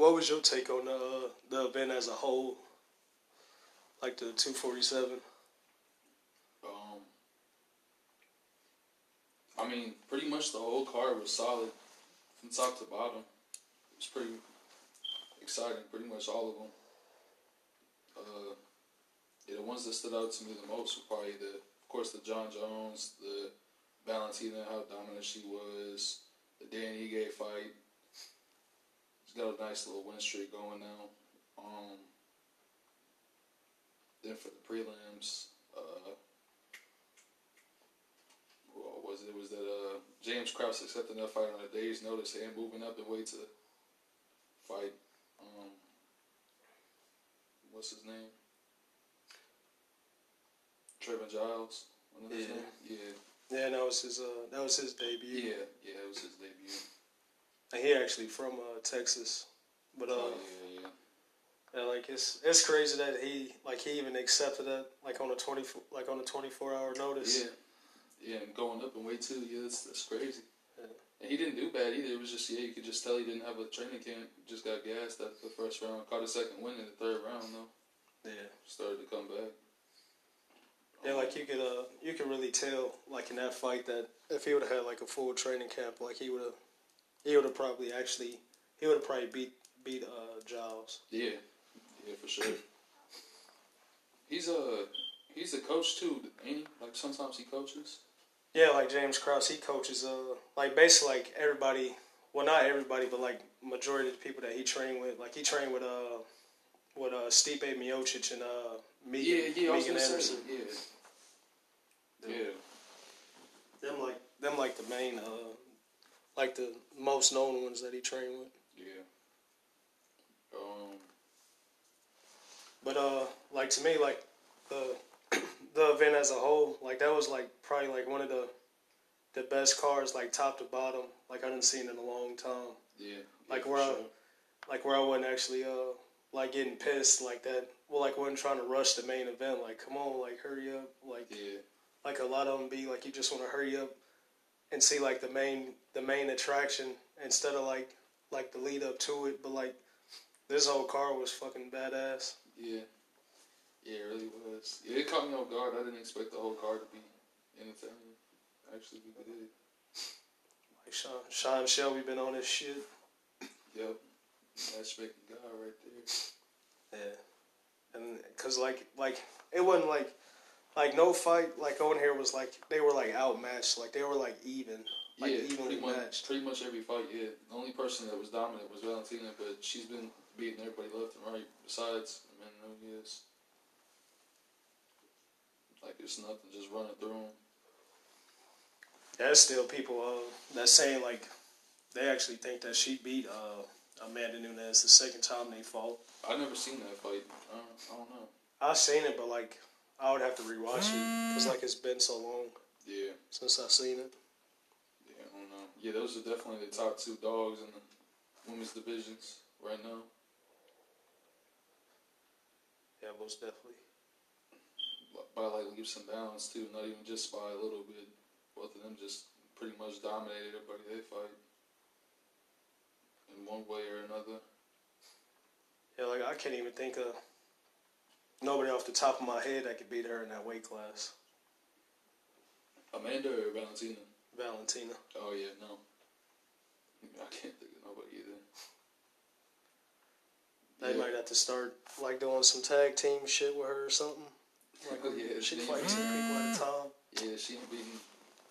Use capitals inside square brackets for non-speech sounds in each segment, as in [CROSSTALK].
what was your take on the uh, the event as a whole? Like the two forty seven. Um, I mean, pretty much the whole card was solid from top to bottom. It was pretty exciting, pretty much all of them. Uh, yeah, the ones that stood out to me the most were probably the, of course, the Jon Jones, the Valentina, how dominant she was, the Dan Ige fight. She's got a nice little win streak going now. Um, then for the prelims, uh, what was it? it was that uh, James Krause accepting that fight on a day's notice and moving up in weight to fight. Um, what's his name? Trevin Giles. Yeah. Yeah. Yeah, that was his uh that was his debut. Yeah, yeah, it was his debut. And he actually from uh, Texas, but uh, oh, yeah, yeah. and like it's it's crazy that he like he even accepted that like on a twenty like on a twenty four hour notice. Yeah, yeah, and going up in weight too. Yeah, that's, that's crazy. Yeah. And he didn't do bad either. It was just yeah, you could just tell he didn't have a training camp. Just got gassed after the first round. Caught a second win in the third round though. Yeah. Started to come back. Yeah, like you could uh you could really tell like in that fight that if he would have had like a full training camp, like he would have he would have probably actually he would have probably beat beat uh Giles. Yeah, yeah, for sure. He's a he's a coach too, ain't he? Like sometimes he coaches. Yeah, like James Krause, he coaches uh like basically like everybody. Well, not everybody, but like majority of the people that he trained with. Like he trained with uh with uh Stipe Miocic and uh Megan, Yeah, yeah, I was Megan gonna Anderson. say, yeah. Yeah, Them like them like the main uh like the most known ones that he trained with. yeah. Um, But uh, like to me, like the [CLEARS THROAT] the event as a whole, like that was like probably like one of the the best cars, like top to bottom, like I didn't seen in a long time. yeah. Like yeah, where for I, sure. like where I wasn't actually uh like getting pissed like that. Well, like wasn't trying to rush the main event. Like come on, like hurry up. Like Yeah, like a lot of them be like you just want to hurry up and see like the main the main attraction instead of like like the lead up to it. But like this whole car was fucking badass. yeah. Yeah, it really was. Yeah, it caught me off guard. I didn't expect the whole car to be entertaining. Actually, we did. Like Sean, Sean Shelby been on this shit. Yep. Matchmaking guy right there. Yeah, and cause like like it wasn't like like no fight like on here was like they were like outmatched like they were like even like yeah, evenly pretty much, matched. pretty much every fight. Yeah, the only person that was dominant was Valentina, but she's been beating everybody left and right. Besides, Amanda Nunes, like it's nothing, just running through them. There's still people uh, that saying like they actually think that she beat uh, Amanda Nunes the second time they fought. I never seen that fight. I don't, I don't know. I've seen it, but like I would have to rewatch it because like it's been so long Yeah, since I've seen it. yeah, I don't know. Yeah, those are definitely the top two dogs in the women's divisions right now. Yeah, most definitely. By like leaps and bounds too, not even just by a little bit. Both of them just pretty much dominated everybody they fight in one way or another. Yeah, like I can't even think of nobody off the top of my head that could beat her in that weight class. Amanda or Valentina? Valentina. Oh yeah, no. I can't think of nobody either. They Yeah. might have to start like doing some tag team shit with her or something. Like Oh, yeah, she fight two people at a time. Yeah, she ain't beating.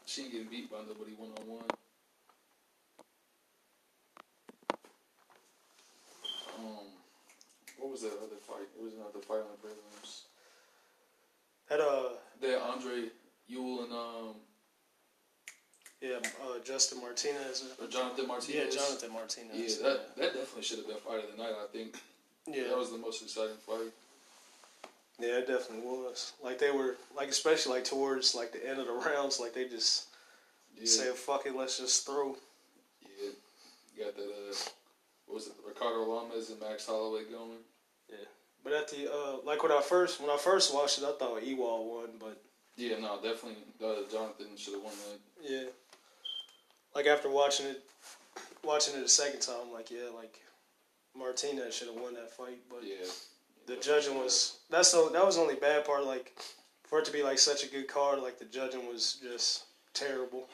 She ain't getting beat by nobody one on one. Um, what was that other fight? There was another fight on the prelims. That uh That Andre Ewell and um yeah, uh, Justin Martinez. or Jonathan Martinez. Yeah, Jonathan Martinez. Yeah, that that definitely should have been fight of the night. I think yeah. that was the most exciting fight. Yeah, it definitely was. Like they were like especially like towards like the end of the [LAUGHS] rounds, like they just Yeah, said, "Fuck it, let's just throw." yeah. You got that. Uh, what was it? Ricardo Lamas and Max Holloway going. But at the uh, like when I first when I first watched it, I thought Ewell won, but Yeah, no, definitely. Uh, Jonathan should have won that. yeah, like after watching it, watching it a second time, like yeah, like Martinez should have won that fight, but Yeah. the judging was that's the that was the only bad part. Like for it to be like such a good card, like the judging was just terrible.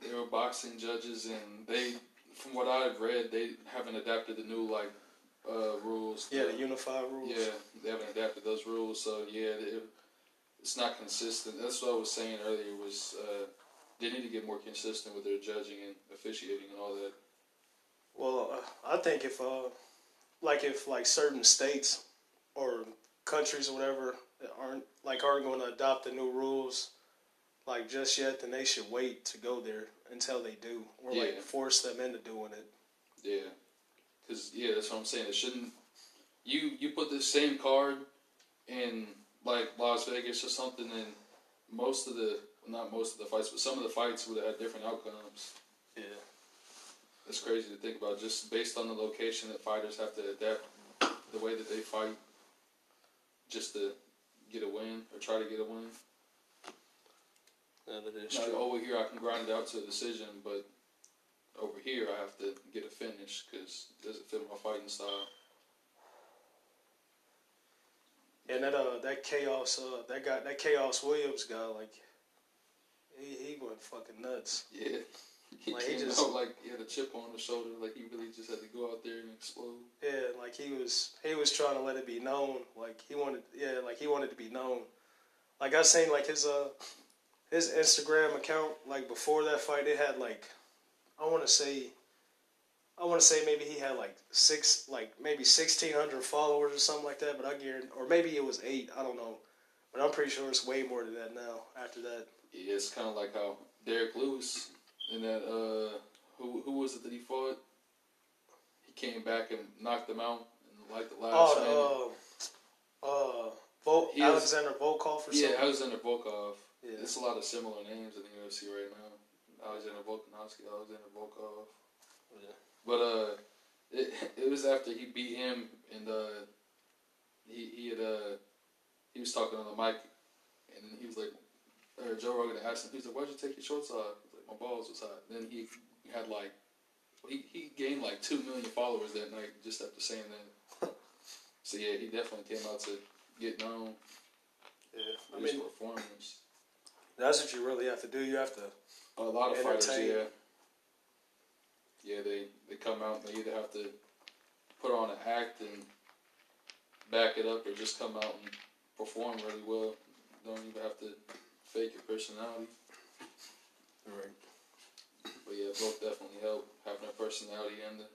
They were boxing judges, and they, from what I've read, they haven't adapted the new like uh, rules. Yeah, the unified rules. Yeah, they haven't adapted those rules, so yeah, it, it's not consistent. That's what I was saying earlier. Was uh, they need to get more consistent with their judging and officiating and all that. Well, uh, I think if uh, like if like certain states or countries or whatever aren't like aren't going to adopt the new rules like just yet, then they should wait to go there until they do, or like force them into doing it. Yeah, because yeah, that's what I'm saying. It shouldn't. You you put the same card in like Las Vegas or something, and most of the not most of the fights, but some of the fights would have had different outcomes. Yeah. It's crazy to think about, just based on the location that fighters have to adapt the way that they fight, just to get a win or try to get a win. That is true. over here, I can grind it out to a decision, but over here, I have to get a finish because it doesn't fit my fighting style. And that uh that Khaos uh that guy that Khaos Williams guy like he he went fucking nuts. Yeah. [LAUGHS] He Like, he came just- out like he had a chip on his shoulder, like he really just had to go out there and explode. Yeah, like he was he was trying to let it be known. Like he wanted yeah, like he wanted to be known. Like I seen like his uh his Instagram account like before that fight it had like I wanna say I wanna say maybe he had like six like maybe sixteen hundred followers or something like that, but I guarantee or maybe it was eight, I don't know. But I'm pretty sure it's way more than that now after that. Yeah, it's kind of like how Derrick Lewis in that uh, who who was it that he fought? He came back and knocked him out in like the last. Oh uh uh Vol- Alexander Volkov or yeah, something. Alexander Volkov. Yeah. There's a lot of similar names in the UFC right now. Alexander Volkanovski, Alexander Volkov. Yeah. But uh, it [LAUGHS] it was after he beat him, and uh, he he had uh, he was talking on the mic, and he was like, or Joe Rogan asked him, he was like, "Why'd you take your shorts off?" He was like, "My balls was hot." Then he had like, he he gained like two million followers that night just after saying that. [LAUGHS] so yeah, he definitely came out to get known. Yeah. I mean performance. that's what you really have to do. You have to A lot of fighters, yeah, yeah, they they come out and they either have to put on an act and back it up, or just come out and perform really well. Don't even have to fake your personality. Right. But yeah, both definitely help having a personality and the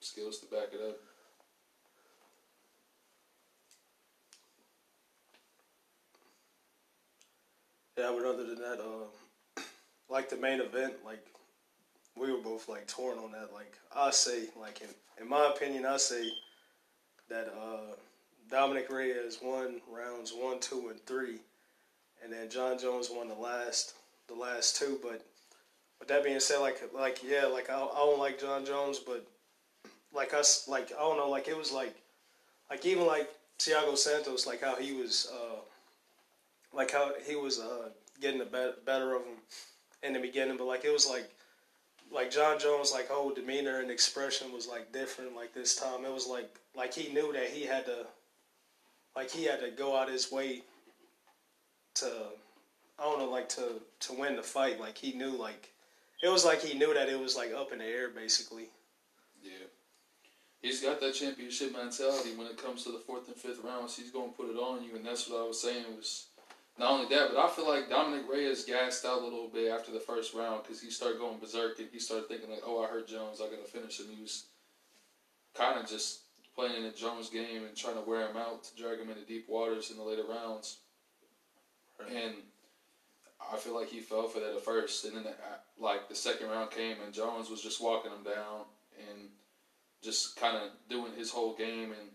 skills to back it up. Yeah, but other than that, uh, like the main event, like we were both like torn on that. Like I say, like in in my opinion, I say that uh, Dominick Reyes won rounds one, two, and three, and then Jon Jones won the last the last two. But with that being said, like like yeah, like I, I don't like Jon Jones, but like us, like I don't know, like it was like like even like Thiago Santos, like how he was. Uh, like how he was uh, getting the bet- better of him in the beginning, but like it was like like Jon Jones like whole demeanor and expression was like different. Like this time, it was like like he knew that he had to like he had to go out his way to I don't know like to to win the fight. Like he knew like it was like he knew that it was like up in the air basically. Yeah. He's got that championship mentality when it comes to the fourth and fifth rounds. He's to put it on you, and that's what I was saying was not only that, but I feel like Dominick Reyes gassed out a little bit after the first round because he started going berserk and he started thinking like, "Oh, I hurt Jones, I got to finish him." He was kind of just playing the Jones game and trying to wear him out to drag him into deep waters in the later rounds. And I feel like he fell for that at first, and then uh, like the second round came and Jones was just walking him down and just kind of doing his whole game and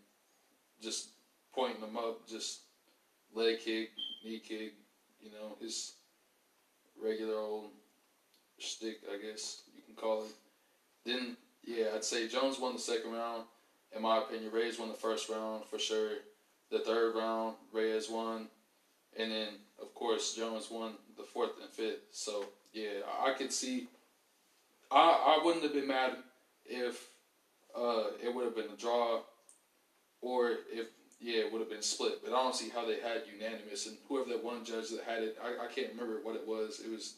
just pointing him up, just leg kick, knee kick, you know, his regular old shtick, I guess you can call it. Then, yeah, I'd say Jones won the second round. In my opinion, Reyes won the first round for sure. The third round, Reyes won. And then, of course, Jones won the fourth and fifth. So, yeah, I I could see. I, I wouldn't have been mad if uh, it would have been a draw, or if yeah, it would have been split. But I don't see how they had unanimous. And whoever that one judge that had it, I, I can't remember what it was. It was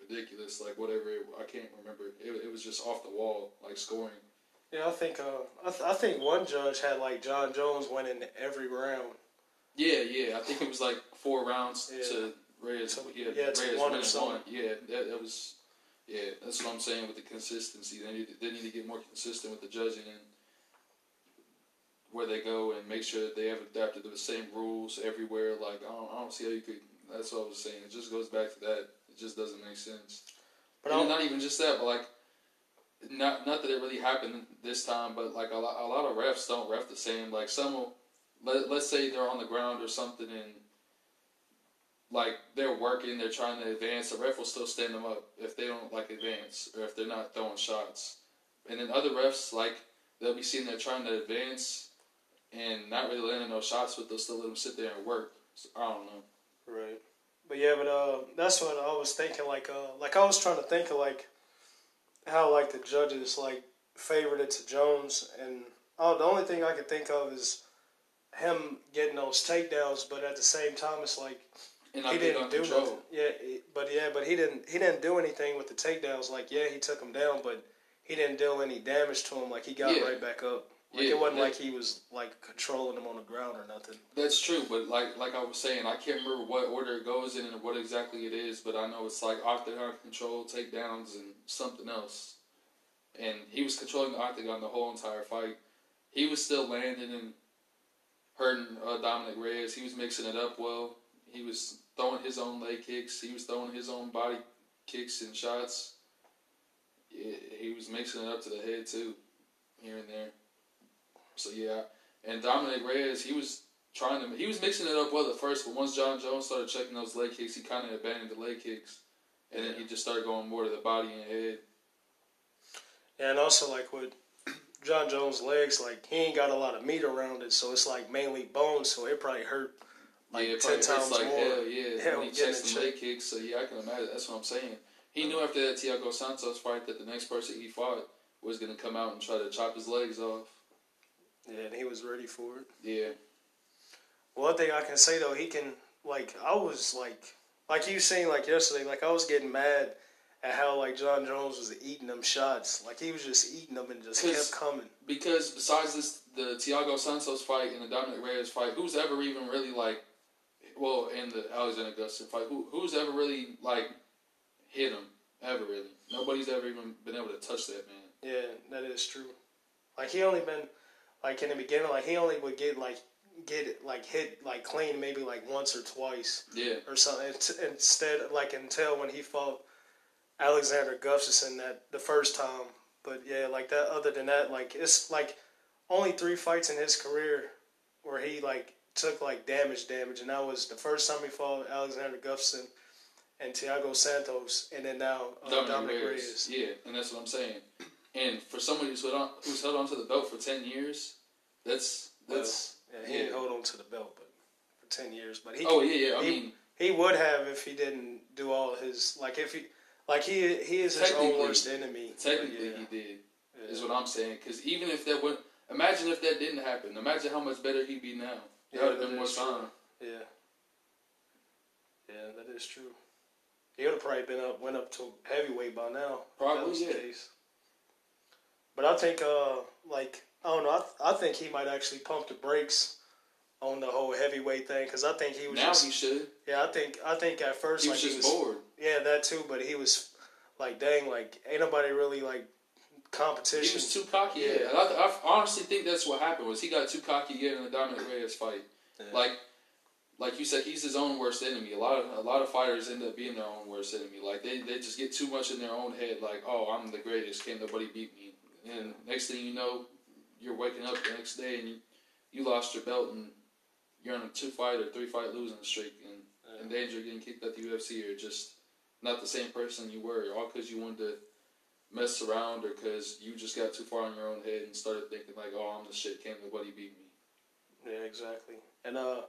ridiculous. Like whatever, it, I can't remember. It, it was just off the wall, like scoring. Yeah, I think uh, I, th- I think one judge had like Jon Jones winning every round. Yeah, yeah. I think it was like four rounds Yeah. to Reyes. To- yeah, yeah, to Reyes one or one. Yeah, that, that was. Yeah, that's what I'm saying with the consistency. They need, they need to get more consistent with the judging and where they go and make sure that they have adapted to the same rules everywhere. Like I don't, I don't see how you could. That's what I was saying. It just goes back to that. It just doesn't make sense. But not even just that, but like, not not that it really happened this time, but like a lot, a lot of refs don't ref the same. Like some will, let let's say they're on the ground or something, and like they're working, they're trying to advance. The ref will still stand them up if they don't like advance or if they're not throwing shots. And then other refs like they'll be sitting there trying to advance and not really landing no shots, but they'll still let them sit there and work. So, I don't know. Right. But yeah, but uh, that's what I was thinking. Like, uh, like I was trying to think of like how like the judges like favored it to Jones, and oh, the only thing I could think of is him getting those takedowns. But at the same time, it's like he didn't do nothing. Yeah, but yeah, but he didn't. He didn't do anything with the takedowns. Like, yeah, he took him down, but he didn't deal any damage to him. Like, he got Yeah. right back up. Like, Yeah, it wasn't that- like he was like controlling him on the ground or nothing. That's true, but like like I was saying, I can't remember what order it goes in and what exactly it is, but I know it's like octagon control, takedowns, and something else. And he was controlling the octagon the whole entire fight. He was still landing and hurting uh, Dominick Reyes. He was mixing it up well. He was throwing his own leg kicks. He was throwing his own body kicks and shots. Yeah, he was mixing it up to the head too, here and there. So yeah, and Dominick Reyes, he was trying to he was mixing it up well at first, but once Jon Jones started checking those leg kicks, he kind of abandoned the leg kicks, and then he just started going more to the body and head. And also, like with [CLEARS THROAT] Jon Jones' legs, like he ain't got a lot of meat around it, so it's like mainly bones, so it probably hurt like yeah, it ten times like more. hell. Yeah, Hell, when he checks the leg kicks. So yeah, I can imagine. That's what I'm saying. He knew uh-huh. after that Thiago Santos fight that the next person he fought was going to come out and try to chop his legs off. Yeah, and he was ready for it. Yeah, One thing I can say though, he can like I was like like you seen like yesterday, like I was getting mad at how like Jon Jones was eating them shots. Like he was just eating them and just kept coming. because besides this, the Thiago Santos fight and the Dominick Reyes fight, who's ever even really like, well, and the Alexander Gustafsson fight, who who's ever really like hit him ever really? Nobody's ever even been able to touch that man. Yeah, that is true. Like he only been like in the beginning, like he only would get like get it like hit like clean maybe like once or twice Yeah, or something. Instead, like until when he fought Alexander Gustafsson that the first time. But yeah, like that. Other than that, like it's like only three fights in his career where he like took like damage, damage, and that was the first time he fought Alexander Gustafsson and Thiago Santos, and then now uh, Dominick, Dominick, Reyes. Reyes. Yeah, and that's what I'm saying. And for someone who's held on, who's held on to the belt for ten years, that's that's. Yeah, he Yeah. didn't hold on to the belt, but for ten years. But he oh yeah, yeah. I he, mean, he would have if he didn't do all his like if he like he he is his own worst enemy. technically yeah, he did. Is what I'm saying. Because even if that would, imagine if that didn't happen. Imagine how much better he'd be now. That Yeah, would have been more time. Yeah. Yeah, that is true. He would have probably been up, went up to heavyweight by now. Probably, yeah. case. But I think, uh, like, I don't know. I, th- I think he might actually pump the brakes on the whole heavyweight thing because I think he was Now just. he should. yeah, I think I think at first He like was he just was. bored. Yeah, that too. But he was like, dang, like ain't nobody really like competition. He was too cocky. Yeah, Yeah. I, I honestly think that's what happened. Was he got too cocky again in the Dominick Reyes fight? Yeah. Like, like you said, he's his own worst enemy. A lot of a lot of fighters end up being their own worst enemy. Like they, they just get too much in their own head. Like, oh, I'm the greatest. Can't nobody beat me. And next thing you know, you're waking up the next day and you you lost your belt and you're on a two fight or three fight losing streak and in danger of getting kicked out the UFC or just not the same person you were, all because you wanted to mess around or because you just got too far in your own head and started thinking like, oh, I'm the shit. Can't nobody beat me. Yeah, exactly. And uh,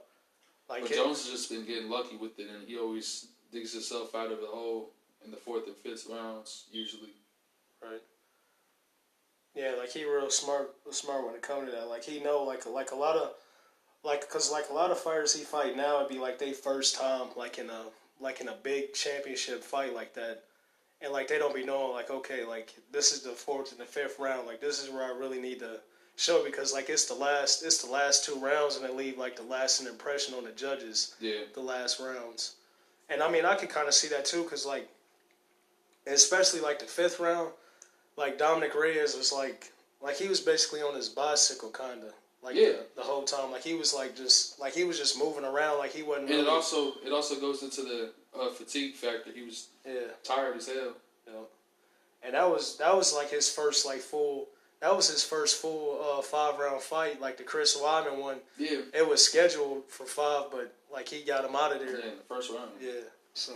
like But Jones has just been getting lucky with it, and he always digs himself out of the hole in the fourth and fifth rounds, usually. Right. Yeah, like he real smart, smart when it comes to that. Like he know, like like a lot of, like, cause like a lot of fighters he fight now, it'd be like they first time, like in a like in a big championship fight like that, and like they don't be knowing, like okay, like this is the fourth and the fifth round, like this is where I really need to show because like it's the last, it's the last two rounds, and they leave like the lasting impression on the judges. Yeah. The last rounds, and I mean I could kind of see that too, cause like, especially like the fifth round like Dominick Reyes was like like he was basically on his bicycle kinda. Like Yeah. the, the whole time. Like he was like just like he was just moving around like he wasn't And really it also it also goes into the uh, fatigue factor. He was Yeah. tired as hell. You know. And that was that was like his first like full that was his first full uh, five round fight, like the Chris Weidman one. Yeah. It was scheduled for five, but like he got him out of Yeah, there. in the first round. Yeah. So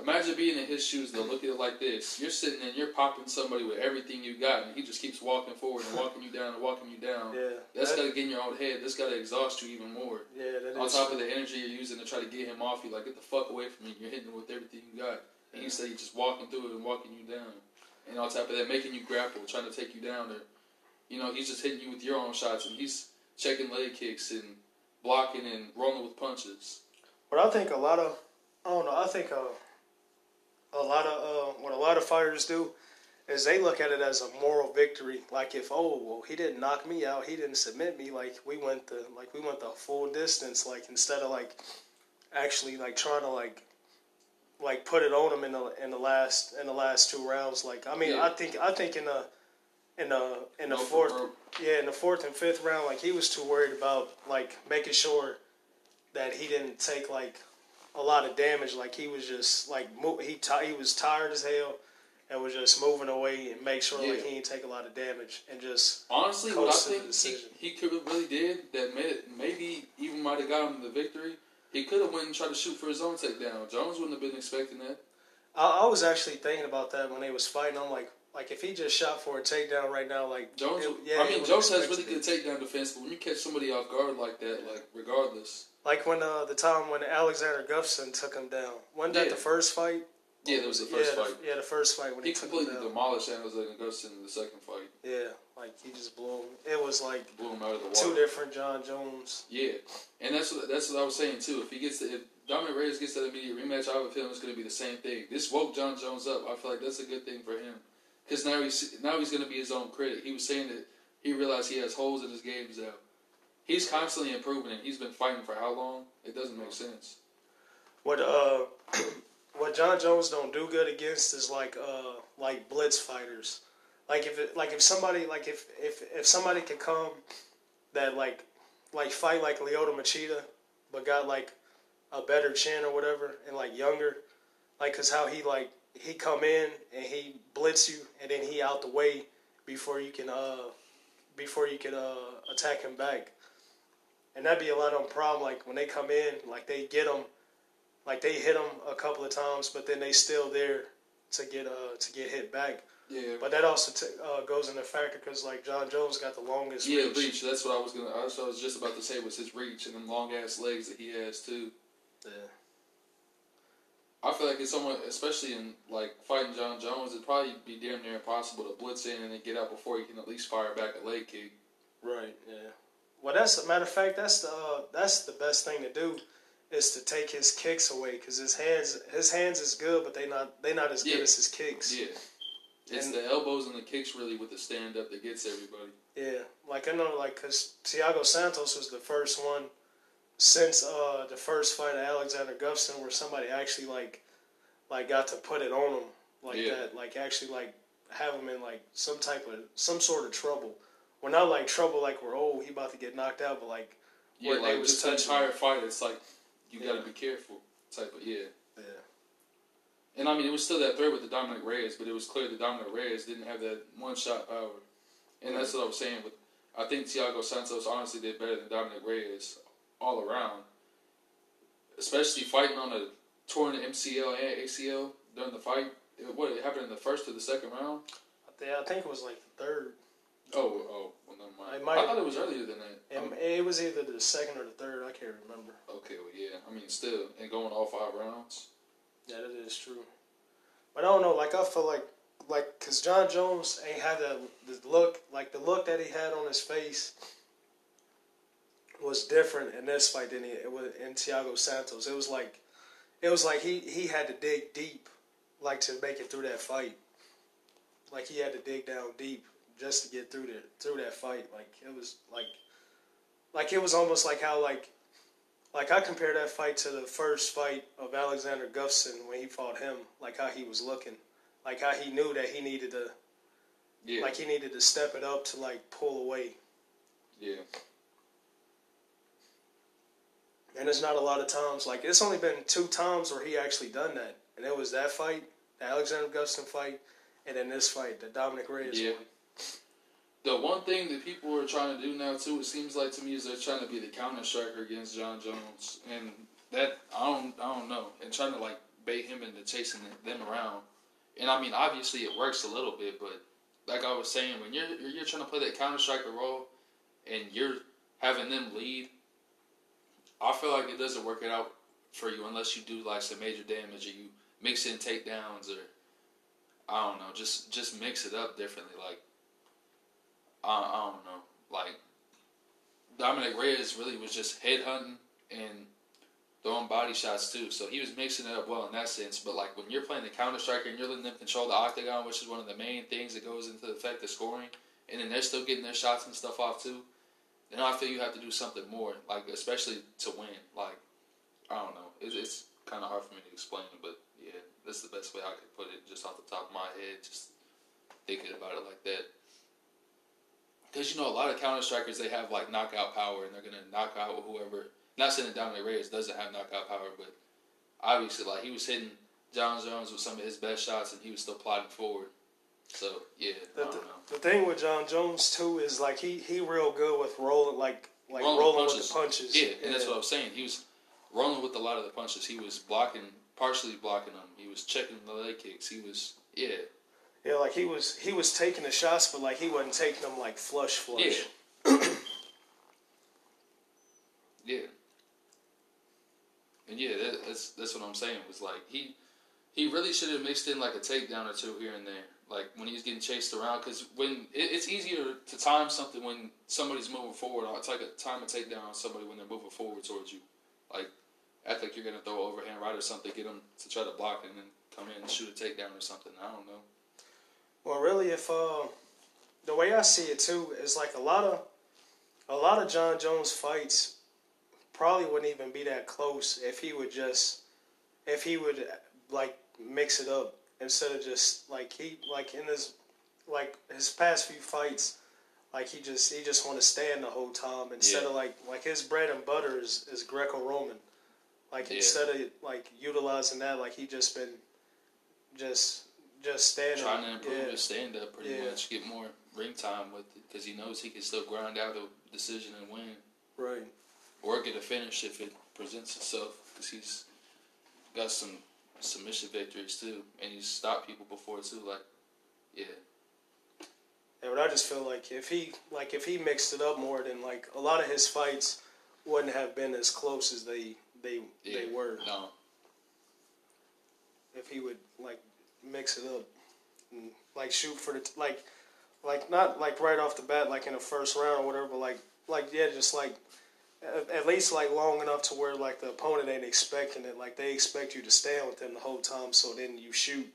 Imagine being in his shoes though. Look at it like this: you're sitting there, you're popping somebody with everything you got, and he just keeps walking forward and walking you down and walking you down. yeah. That's that, got to get in your own head. That's got to exhaust you even more. yeah, that On top of the energy you're using to try to get him off you, like get the fuck away from me. You're hitting him with everything you got, and he said he's just walking through it and walking you down. And on top of that, making you grapple, trying to take you down there. You know, he's just hitting you with your own shots, and he's checking leg kicks and blocking and rolling with punches. But I think a lot of, I don't know. I think uh, a lot of uh, what a lot of fighters do is they look at it as a moral victory. Like if oh well he didn't knock me out, he didn't submit me. Like we went the like we went the full distance. Like instead of like actually like trying to like like put it on him in the in the last in the last two rounds. Like I mean Yeah. I think I think in the in the in the for fourth broke. yeah, in the fourth and fifth round, like he was too worried about like making sure that he didn't take like a lot of damage. Like he was just like he he was tired as hell and was just moving away and make sure like he didn't take a lot of damage and just Honestly, what I Close to the think he, he could have really did that made it, maybe even might have got him the victory. He could have went and tried to shoot for his own takedown. Jones wouldn't have been expecting that. I, I was actually thinking about that when they was fighting. I'm like like if he just shot for a takedown right now, like Jones, it- I mean, Jones has really good takedown defense, but when you catch somebody off guard like that, like regardless, Like when uh, the time when Alexander Gustafsson took him down. Wasn't that Yeah. the first fight? yeah, that was the first yeah, fight. The, yeah, the first fight when he, He completely demolished Alexander Gustafsson in the second fight. Yeah, like he just blew him. It was like Blew him out of the water. two different Jon Jones. Yeah, and that's what that's what I was saying too. If he gets the, if Dominick Reyes gets that immediate rematch out with him, it's going to be the same thing. This woke Jon Jones up. I feel like that's a good thing for him because now he's now he's going to be his own critic. He was saying that he realized he has holes in his games now. He's constantly improving, and he's been fighting for how long? It doesn't make sense. What uh, [CLEARS THROAT] what Jon Jones don't do good against is like uh, like blitz fighters. Like if it, like if somebody like if if if somebody could come that like like fight like Lyoto Machida, but got like a better chin or whatever, and like younger, like cause how he like he come in and he blitz you, and then he out the way before you can uh before you can uh attack him back. And that'd be a lot of them problem. Like when they come in, like they get them, like they hit them a couple of times, but then they still there to get uh to get hit back. Yeah, But that also t- uh, goes into factor because like Jon Jones got the longest yeah, reach. reach. That's what I was gonna. That's what I was just about to say was his reach and them long ass legs that he has too. Yeah. I feel like it's someone, especially in like fighting Jon Jones, it'd probably be damn near impossible to blitz in and then get out before he can at least fire back a leg kick. Right. Yeah. Well, that's a matter of fact. That's the uh, that's the best thing to do, is to take his kicks away because his hands his hands is good, but they not they not as good as his kicks. Yeah, it's And- the elbows and the kicks really with the stand up that gets everybody. Yeah, like I know, like because Thiago Santos was the first one since uh the first fight of Alexander Gustafsson where somebody actually like like got to put it on him like Yeah. that, like actually like have him in like some type of some sort of trouble. Well, not like trouble like we're oh he about to get knocked out, but like Yeah, Where they like was just the touching entire fight, it's like you got to be careful type of yeah. yeah, And I mean, it was still that threat with the Dominick Reyes, but it was clear that Dominick Reyes didn't have that one shot power. And that's what I was saying. With I think Thiago Santos honestly did better than Dominick Reyes all around, especially fighting on a torn MCL and ACL during the fight. What it happened in the first or the second round? I, thi- I think it was like the third. Oh, oh, well, never mind. It might- I thought it was earlier than that. It, Um, it was either the second or the third. I can't remember. okay, well, yeah. I mean, still, and going all five rounds. Yeah, that is true. But I don't know. Like I feel like like, cause Jon Jones ain't had that the look, like the look that he had on his face was different in this fight than he, it was in Thiago Santos. It was like, it was like he he had to dig deep, like to make it through that fight. Like he had to dig down deep just to get through the through that fight. Like it was like, like it was almost like how like, like I compare that fight to the first fight of Alexander Gustafsson when he fought him. Like how he was looking, like how he knew that he needed to, Yeah. like he needed to step it up to like pull away. yeah. And there's not a lot of times like it's only been two times where he actually done that, and it was that fight, the Alexander Gustafsson fight, and then this fight, the Dominick Reyes Yeah. one. The one thing that people are trying to do now too, it seems like to me, is they're trying to be the counter striker against Jon Jones, and that I don't, I don't know, and trying to like bait him into chasing them around. And I mean, obviously it works a little bit, but like I was saying, when you're you're trying to play that counter striker role, and you're having them lead, I feel like it doesn't work it out for you unless you do like some major damage or you mix in takedowns or I don't know, just just mix it up differently. Like I, I don't know, like Dominick Reyes really was just head hunting and throwing body shots too. So he was mixing it up well in that sense. But like when you're playing the counter striker and you're letting them control the octagon, which is one of the main things that goes into the effect of scoring, and then they're still getting their shots and stuff off too. Then I feel you have to do something more, like especially to win. Like I don't know, it's, it's kind of hard for me to explain, but yeah, that's the best way I could put it, just off the top of my head, just thinking about it like that. Because you know, a lot of counter strikers they have like knockout power, and they're gonna knock out whoever. Not saying that Dominick Reyes doesn't have knockout power, but obviously, like he was hitting Jon Jones with some of his best shots, and he was still plodding forward. So yeah, I The, don't the, know. the thing with Jon Jones too is like he he real good with rolling like like Rolling rolling, punches. with the punches. Yeah, and that's what I was saying. He was rolling with a lot of the punches. He was blocking, partially blocking them. He was checking the leg kicks. He was yeah, Yeah, like he was he was taking the shots, but like he wasn't taking them like flush flush. Yeah. [CLEARS THROAT] yeah. And yeah, that, that's that's what I'm saying. Was like he he really should have mixed in like a takedown or two here and there, like when he was getting chased around. Because when it, it's easier to time something when somebody's moving forward. It's like a time a takedown on somebody when they're moving forward towards you. Like act like you're gonna throw an overhand right or something, get them to try to block and then come in and shoot a takedown or something. I don't know. Well, really, if uh, the way I see it too is like a lot of a lot of Jon Jones fights probably wouldn't even be that close if he would just if he would like mix it up instead of just like he like in his like his past few fights like he just he just want to stand the whole time instead Yeah. of like like his bread and butter is, is Greco-Roman like Yeah. instead of like utilizing that like he just been just just standing trying to improve yeah. his stand up pretty Yeah. much, get more ring time with it because he knows he can still grind out a decision and win, right or get a finish if it presents itself because he's got some submission victories too, and he stopped people before too. Like, yeah, Yeah, but I just feel like if he like if he mixed it up more, then like a lot of his fights wouldn't have been as close as they they yeah, they were. No, If he would like mix it up, and, like shoot for the like like not like right off the bat like in the first round or whatever, but like like yeah, just like at, least like long enough to where like the opponent ain't expecting it. Like they expect you to stand with them the whole time, so then you shoot,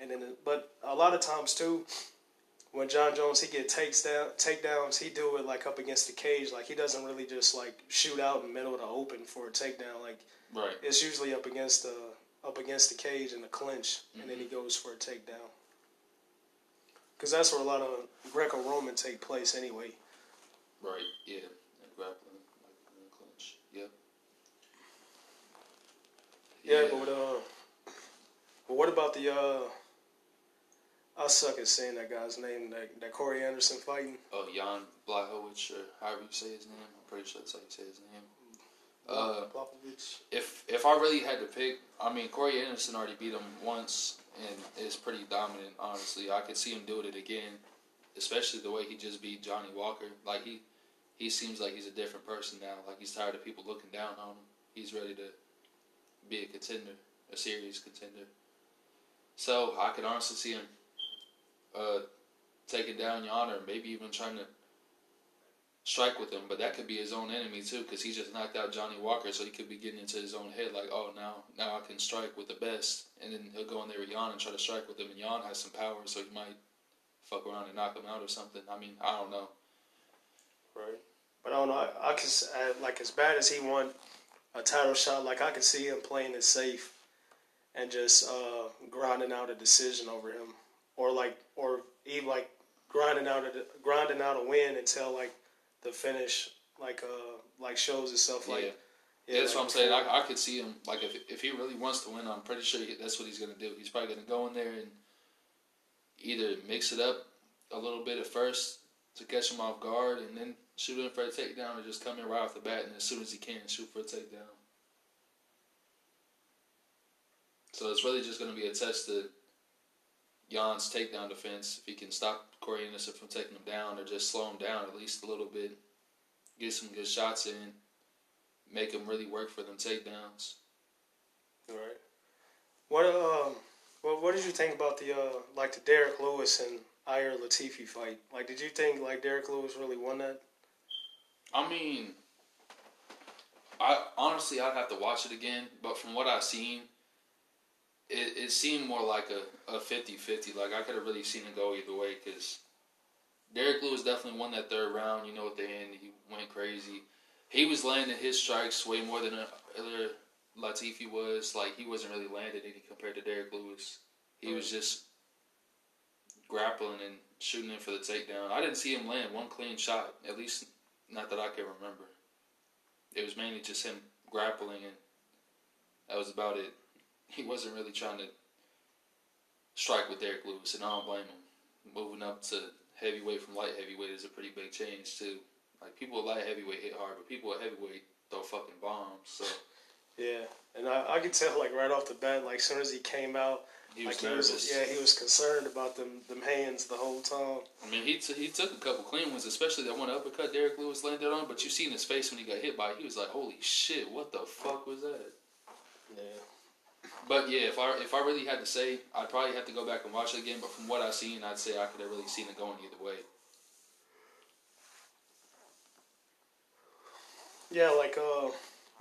and then but a lot of times too. when Jon Jones he get takes down takedowns, he do it like up against the cage. Like he doesn't really just like shoot out in the middle of the open for a takedown. Like right, it's usually up against the up against the cage in the clinch, and then he mm-hmm. goes for a takedown. Because that's where a lot of Greco-Roman take place anyway. right, yeah, and grappling, like in the clinch, yep. Yeah, but uh, but what about the uh? I suck at saying that guy's name. That that Corey Anderson fighting. Oh, Jan Blachowicz, or however you say his name. I'm pretty sure that's how you say his name. Uh, if if I really had to pick, I mean Corey Anderson already beat him once and is pretty dominant. Honestly, I could see him doing it again, especially the way he just beat Johnny Walker. Like he he seems like he's a different person now. Like he's tired of people looking down on him. He's ready to be a contender, a serious contender. So I could honestly see him uh, taking down or maybe even trying to strike with him. But that could be his own enemy too, because he just knocked out Johnny Walker, so he could be getting into his own head like, oh, now now I can strike with the best, and then he'll go in there with Jan and try to strike with him, and Jan has some power, so he might fuck around and knock him out or something. I mean, I don't know. Right. But I don't know. I, I could uh, like as bad as he won a title shot. Like I could see him playing it safe and just uh, grinding out a decision over him, or like, or even like grinding out a grinding out a win until like the finish, like uh, like shows itself. Like, yeah. yeah, Yeah, that's like what I'm saying. I, I could see him like if if he really wants to win, I'm pretty sure he, that's what he's gonna do. He's probably gonna go in there and either mix it up a little bit at first to catch him off guard, and then shoot in for a takedown, or just come in right off the bat, and as soon as he can, shoot for a takedown. So it's really just gonna be a test to Jan's takedown defense. If he can stop Corey Anderson from taking him down, or just slow him down at least a little bit, get some good shots in make him really work for them takedowns. Right. What um, what what did you think about the uh, like the Derrick Lewis and Ilir Latifi fight? Like, did you think like Derrick Lewis really won that? I mean, I honestly I'd have to watch it again, but from what I've seen, it, it seemed more like a, a 50-50. Like I could have really seen it go either way because Derrick Lewis definitely won that third round. You know, at the end he went crazy. He was landing his strikes way more than Ilir Latifi was. Like he wasn't really landing any compared to Derrick Lewis. He was just grappling and shooting in for the takedown. I didn't see him land one clean shot, at least not that I can remember. It was mainly just him grappling, and that was about it. He wasn't really trying to strike with Derrick Lewis, and I don't blame him. Moving up to heavyweight from light heavyweight is a pretty big change too. Like people at light heavyweight hit hard, but people at heavyweight throw fucking bombs. So Yeah, and I, I could tell like right off the bat, like as soon as he came out, he was like he was yeah he was concerned about them them hands the whole time. I mean, he t- he took a couple clean ones, especially that one uppercut Derrick Lewis landed on. But you seen his face when he got hit by it. He was like, "Holy shit, what the fuck was that?" Yeah. But yeah, if I if I really had to say, I'd probably have to go back and watch it again. But from what I've seen, I'd say I could have really seen it going either way. Yeah, like uh,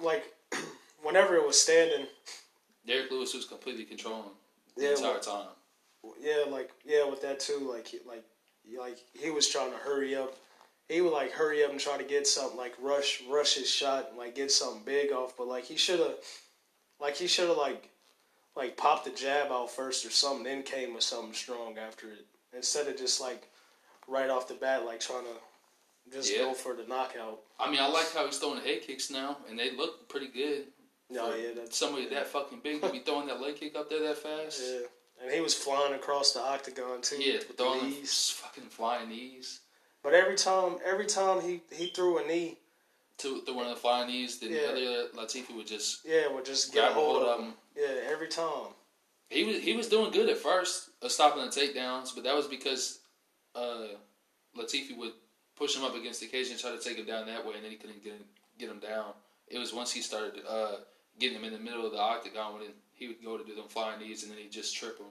like [CLEARS THROAT] whenever it was standing, Derrick Lewis was completely controlling the Yeah, entire time. yeah, like yeah, with that too, like he, like like he was trying to hurry up. He would like hurry up and try to get something like rush rush his shot and like get something big off, but like he should have, like he should have like like popped the jab out first or something, then came with something strong after it instead of just like right off the bat like trying to just Yeah. go for the knockout. I mean, I like how he's throwing head kicks now, and they look pretty good. No, yeah, that's somebody that fucking big to be [LAUGHS] throwing that leg kick up there that fast. yeah. And he was flying across the octagon too. Yeah, throwing knees. fucking flying knees. But every time, every time he he threw a knee, To the one of the flying knees, then Yeah. the other Latifi would just yeah, would just get a hold of him. him. Yeah, every time. He was he was doing good at first, uh, stopping the takedowns, but that was because uh, Latifi would push him up against the cage and try to take him down that way, and then he couldn't get him, get him down. It was once he started uh, getting him in the middle of the octagon when he would go to do them flying knees, and then he'd just trip him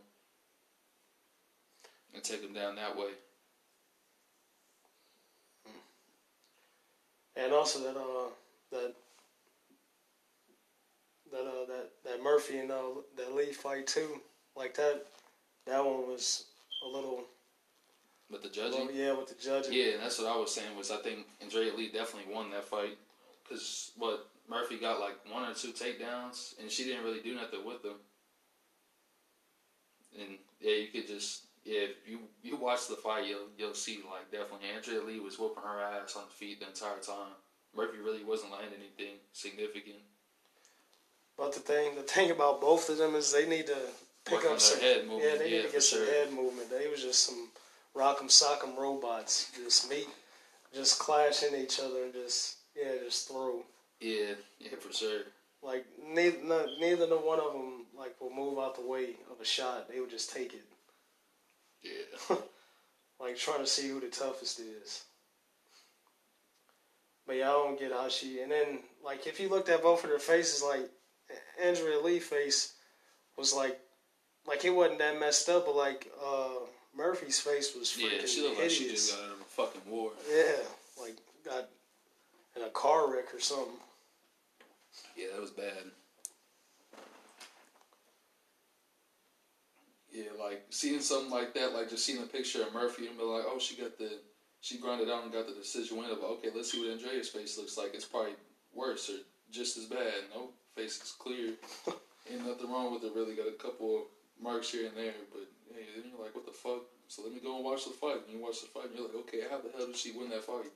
and take him down that way. And also that uh that that uh that that Murphy and uh that Lee fight too, like that that one was a little, But the little judging, yeah with the judging. yeah, and that's what I was saying was I think Andrea Lee definitely won that fight because what Murphy got like one or two takedowns, and she didn't really do nothing with them. And yeah, you could just yeah, if you you watch the fight, you'll you'll see like definitely Andrea Lee was whooping her ass on the feet the entire time. Murphy really wasn't landing anything significant. But the thing the thing about both of them is they need to pick Work on up some head movement, yeah they yeah, need to get some sure. head movement. They was just some rock'em sock'em robots, just meet, just clash into each other and just yeah just throw. Yeah, yeah, for sure. Like neither no, neither no one of them like will move out the way of a shot. They would just take it. Yeah, [LAUGHS] like trying to see who the toughest is. But yeah, I don't get how she. And then like if you looked at both of their faces, like Andrea Lee face was like, like it wasn't that messed up, but like uh Murphy's face was freaking Yeah, she looked like she just got out of a fucking war. yeah, like got in a car wreck or something. Yeah, that was bad. Yeah, like seeing something like that, like just seeing a picture of Murphy and be like, oh, she got the, she grinded out and got the decision win. Of okay, let's see what Andrea's face looks like. It's probably worse or just as bad. No, face is clear. [LAUGHS] Ain't nothing wrong with it. Really got a couple of marks here and there, but hey, then you're like, what the fuck? So let me go and watch the fight. And you watch the fight, and you're like, okay, how the hell did she win that fight?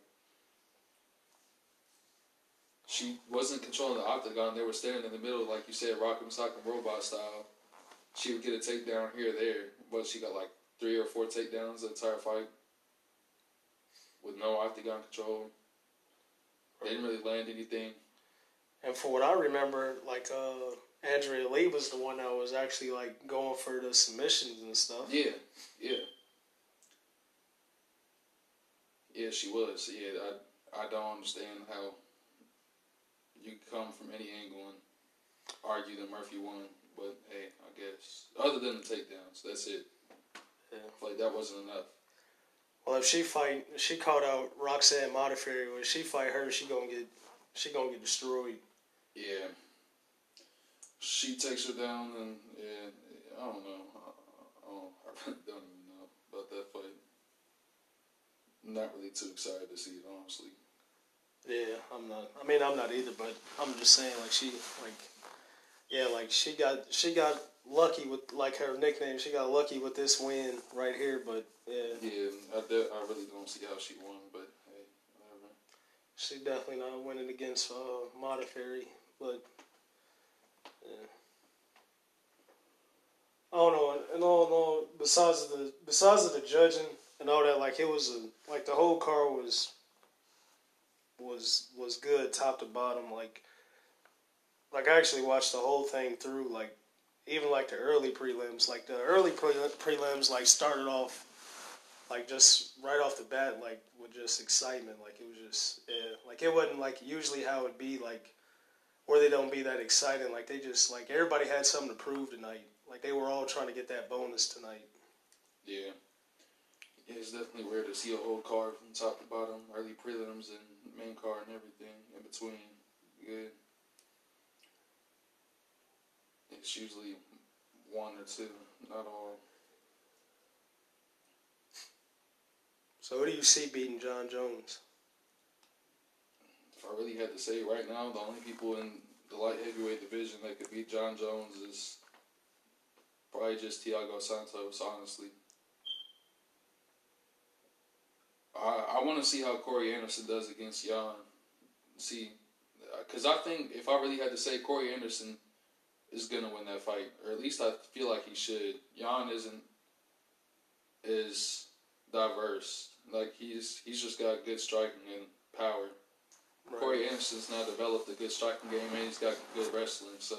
She wasn't controlling the octagon. They were standing in the middle, like you said, rock'em sock'em robot style. She would get a takedown here or there, but she got like three or four takedowns the entire fight with no octagon control. They didn't really land anything. And for what I remember, like uh, Andrea Lee was the one that was actually like going for the submissions and stuff. Yeah, yeah, yeah. She was. Yeah, I I don't understand how you can come from any angle and argue that Murphy won, but hey, I guess other than the takedowns, that's it. Yeah. Like that wasn't enough. Well, if she fight, she called out Roxanne Modafferi. When she fight her, she gonna get, she gonna get destroyed. Yeah. She takes her down, and yeah, I don't know. I, I, don't, [LAUGHS] I really don't even know about that fight. I'm not really too excited to see it, honestly. Yeah, I'm not. I mean, I'm not either. But I'm just saying, like she, like, yeah, like she got, she got lucky with like her nickname. She got lucky with this win right here. But yeah, Yeah, I, de- I really don't see how she won, but hey, whatever. she definitely not winning against uh, Modafferi. But yeah. I don't know, and all in all, besides the besides of the judging and all that, like it was a like the whole car was was was good top to bottom. Like like I actually watched the whole thing through. Like even like the early prelims, like the early pre- prelims, like started off like just right off the bat, like with just excitement. Like it was just yeah, like it wasn't like usually how it'd be like where they don't be that exciting. Like they just like everybody had something to prove tonight. Like they were all trying to get that bonus tonight. Yeah. Yeah, it's definitely weird to see a whole card from top to bottom, early prelims and main card and everything in between. Good. It's usually one or two, not all. So who do you see beating Jon Jones? If I really had to say right now, the only people in the light heavyweight division that could beat Jon Jones is probably just Thiago Santos, honestly. I, I want to see how Corey Anderson does against Jan. See, uh, because I think if I really had to say, Corey Anderson is going to win that fight, or at least I feel like he should. Jan isn't as diverse. Like he's he's just got good striking and power. Corey Anderson's now developed a good striking game and he's got good wrestling. So,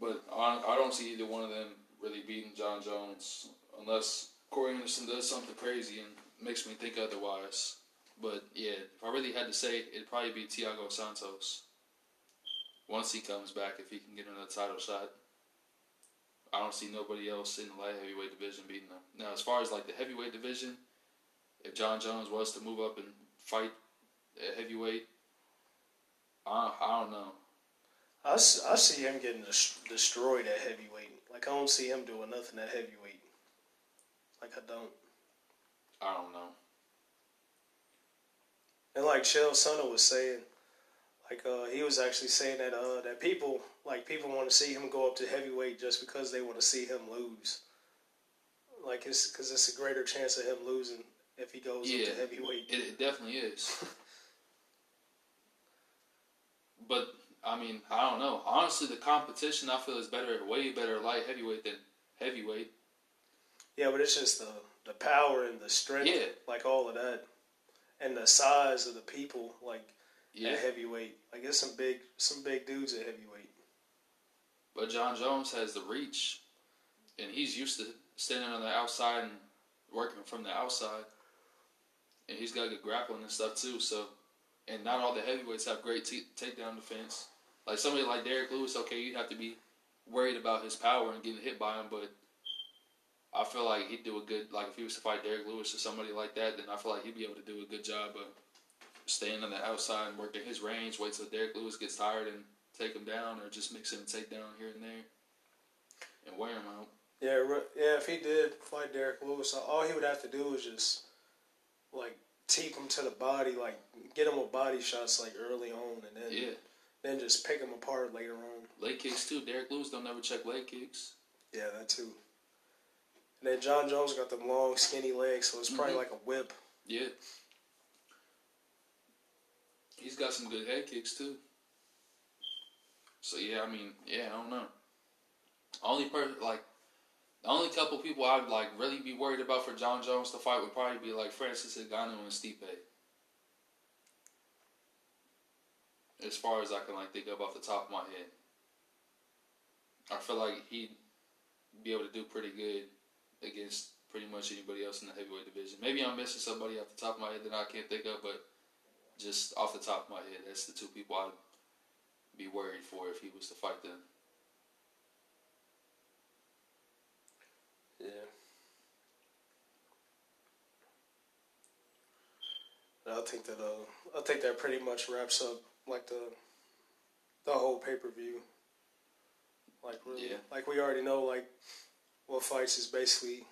but I, I don't see either one of them really beating Jon Jones unless Corey Anderson does something crazy and makes me think otherwise. But yeah, if I really had to say, it'd probably be Thiago Santos. Once he comes back, if he can get another title shot, I don't see nobody else in the light heavyweight division beating him. Now, as far as like the heavyweight division, if Jon Jones was to move up and fight at heavyweight, I, I don't know. I, I see him getting destroyed at heavyweight. Like I don't see him doing nothing at heavyweight. Like I don't. I don't know. And like Chael Sonnen was saying, like uh, he was actually saying that uh, that people like people want to see him go up to heavyweight just because they want to see him lose. Like it's because it's a greater chance of him losing if he goes Yeah. up to heavyweight. It, it definitely is. [LAUGHS] but I mean, I don't know. Honestly, the competition I feel is better, way better light heavyweight than heavyweight. Yeah, but it's just the the power and the strength, Yeah. like all of that, and the size of the people, like Yeah. at heavyweight. Like it's some big some big dudes at heavyweight. But Jon Jones has the reach, and he's used to standing on the outside and working from the outside. And he's got good grappling and stuff too. So, and not all the heavyweights have great t- takedown defense. Like somebody like Derrick Lewis, okay, you have to be worried about his power and getting hit by him. But I feel like he'd do a good like if he was to fight Derrick Lewis or somebody like that, then I feel like he'd be able to do a good job of staying on the outside and working his range. Wait till Derrick Lewis gets tired and take him down, or just mix him and take down here and there, and wear him out. Yeah, yeah. If he did fight Derrick Lewis, all he would have to do is just like teep him to the body, like get him with body shots like early on, and then Yeah, then just pick him apart later on. leg kicks too. Derrick Lewis don't never check leg kicks. Yeah, that too. And then Jon Jones got them long, skinny legs, so it's probably Mhm. like a whip. Yeah. He's got some good head kicks too. So yeah, I mean, yeah, I don't know. Only per like the only couple people I'd like really be worried about for Jon Jones to fight would probably be like Francis Ngannou and Stipe. As far as I can like think of off the top of my head. I feel like he'd be able to do pretty good against pretty much anybody else in the heavyweight division. Maybe I'm missing somebody off the top of my head that I can't think of, but just off the top of my head, that's the two people I'd be worried for if he was to fight them. Yeah. I think that uh, I think that pretty much wraps up like the the whole pay per view. Like really, Yeah. like we already know like what fights is basically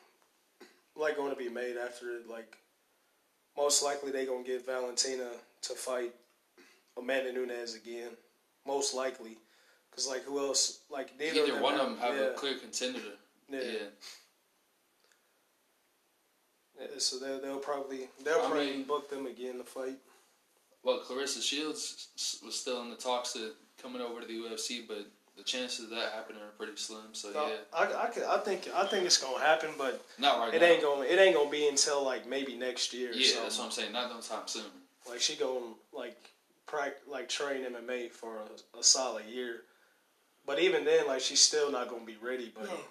like going to be made after it. Like most likely they gonna get Valentina to fight Amanda Nunes again. Most likely, because like who else? Like neither Either of one of them have yeah, a clear contender. yeah. Yeah. Yeah, so they'll, they'll probably they'll I probably mean- book them again to fight. Well, Claressa Shields was still in the talks to coming over to the UFC, but the chances of that happening are pretty slim. So No, yeah, I, I, could- I think I think it's gonna happen, but not right it now. ain't gonna it ain't gonna be until like maybe next year. or yeah, something. that's what I'm saying. Not no time soon. Like she gonna like prac like train MMA for a, a solid year, but even then, like she's still not gonna be ready. But hmm.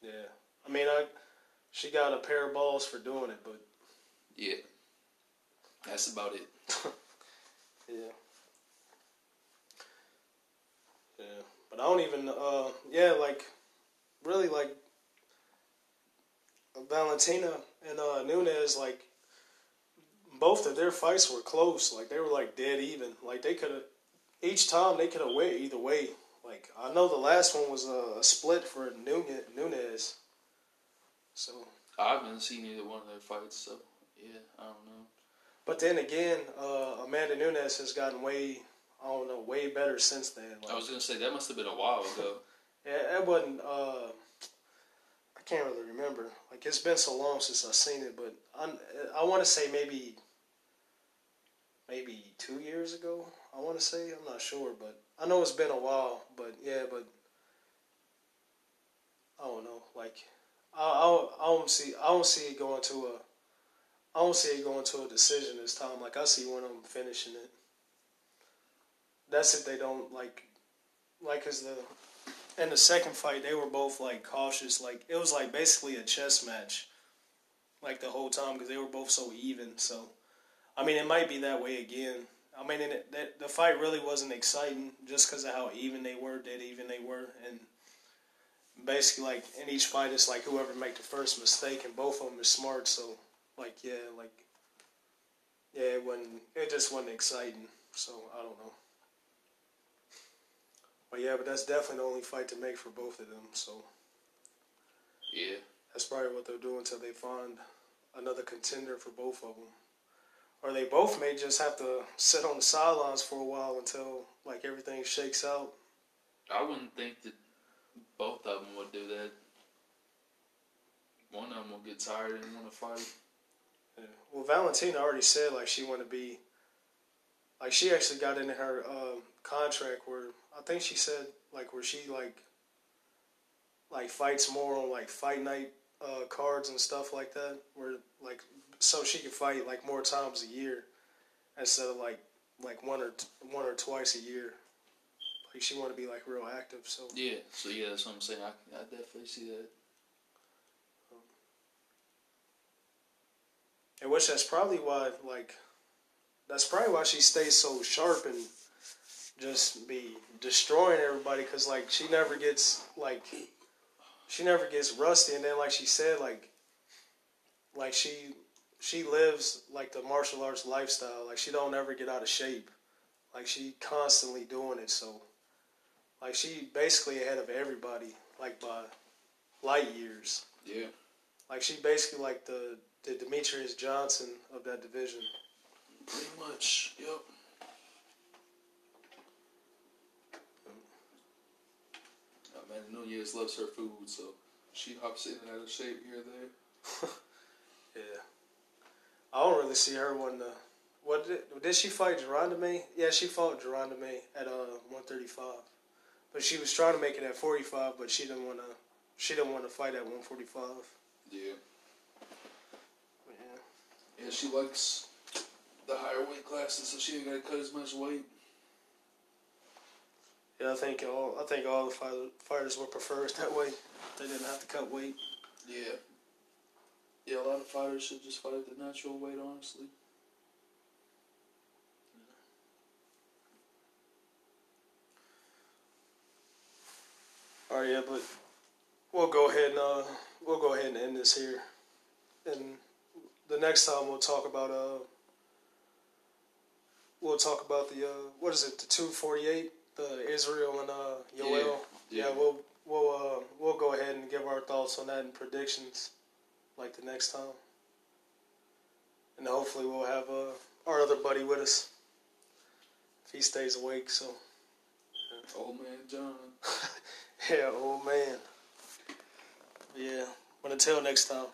yeah, I mean, I she got a pair of balls for doing it, but Yeah, that's about it. [LAUGHS] Yeah. Yeah, but I don't even. Uh, yeah, like really, like Valentina and uh, Nunes, like both of their fights were close. Like they were like dead even. Like they could have each time they could have went either way. Like I know the last one was a, a split for Nunes. Nunes. So, I haven't seen either one of their fights, so yeah, I don't know. but then again, uh, Amanda Nunes has gotten way. I don't know, way better since then. Like, I was gonna say that must have been a while ago. [LAUGHS] Yeah, it wasn't. Uh, I can't really remember. Like it's been so long since I've seen it, but I'm, I want to say maybe, maybe two years ago. I want to say I'm not sure, but I know it's been a while. But yeah, but I don't know. Like I, I, I don't see. I don't see it going to a. I don't see it going to a decision this time. Like I see one of them finishing it. That's if they don't like, like, cause the in the second fight, they were both like cautious. Like it was like basically a chess match, like the whole time because they were both so even. So, I mean, it might be that way again. I mean, it, that, the fight really wasn't exciting just because of how even they were, dead even they were, and basically like in each fight, it's like whoever make the first mistake, and both of them are smart. So, like, yeah, like, yeah, it wasn't. It just wasn't exciting. So I don't know. But yeah, but that's definitely the only fight to make for both of them. So Yeah, that's probably what they'll do until they find another contender for both of them. Or they both may just have to sit on the sidelines for a while until like everything shakes out. I wouldn't think that both of them would do that. One of them will get tired and want to fight. Yeah. Well, Valentina already said like she want to be. Like she actually got into her um, contract where I think she said like where she like. Like fights more on like fight night uh, cards and stuff like that, where like so she can fight like more times a year, instead of like like one or t- one or twice a year. Like she want to be like real active, so Yeah, so yeah, that's what I'm saying. I, I definitely see that. And which that's probably why, like, that's probably why she stays so sharp and just be destroying everybody. Cause like she never gets like, she never gets rusty, and then like she said, like like she she lives like the martial arts lifestyle. Like she don't ever get out of shape. Like she constantly doing it. So like she basically ahead of everybody, like by light years. Yeah. Like she basically like the the Demetrious Johnson of that division. Pretty much. Yep. Amanda Nunes loves her food, so she hops in and out of shape here and there. [LAUGHS] Yeah. I don't really see her when the what did, did she fight de Randamie? Yeah, she fought de Randamie at uh one thirty five. But she was trying to make it at forty five, but she didn't wanna she didn't want to fight at one forty five. Yeah. Yeah. Yeah, she likes the higher weight classes, so she ain't gotta cut as much weight. Yeah, I think all I think all the fighter, fighters would prefer it that way. They didn't have to cut weight. Yeah. Yeah, a lot of fighters should just fight at the natural weight, honestly. All right, yeah, but we'll go ahead and uh, we'll go ahead and end this here, and the next time we'll talk about uh, we'll talk about the uh, what is it, the two forty eight, the Israel and uh, Yoel. Yeah, Yeah, yeah. we'll we'll uh, we'll go ahead and give our thoughts on that and predictions, like the next time, and hopefully we'll have uh, our other buddy with us if he stays awake. So. Old man John. [LAUGHS] Yeah, old man. Yeah. But until next time.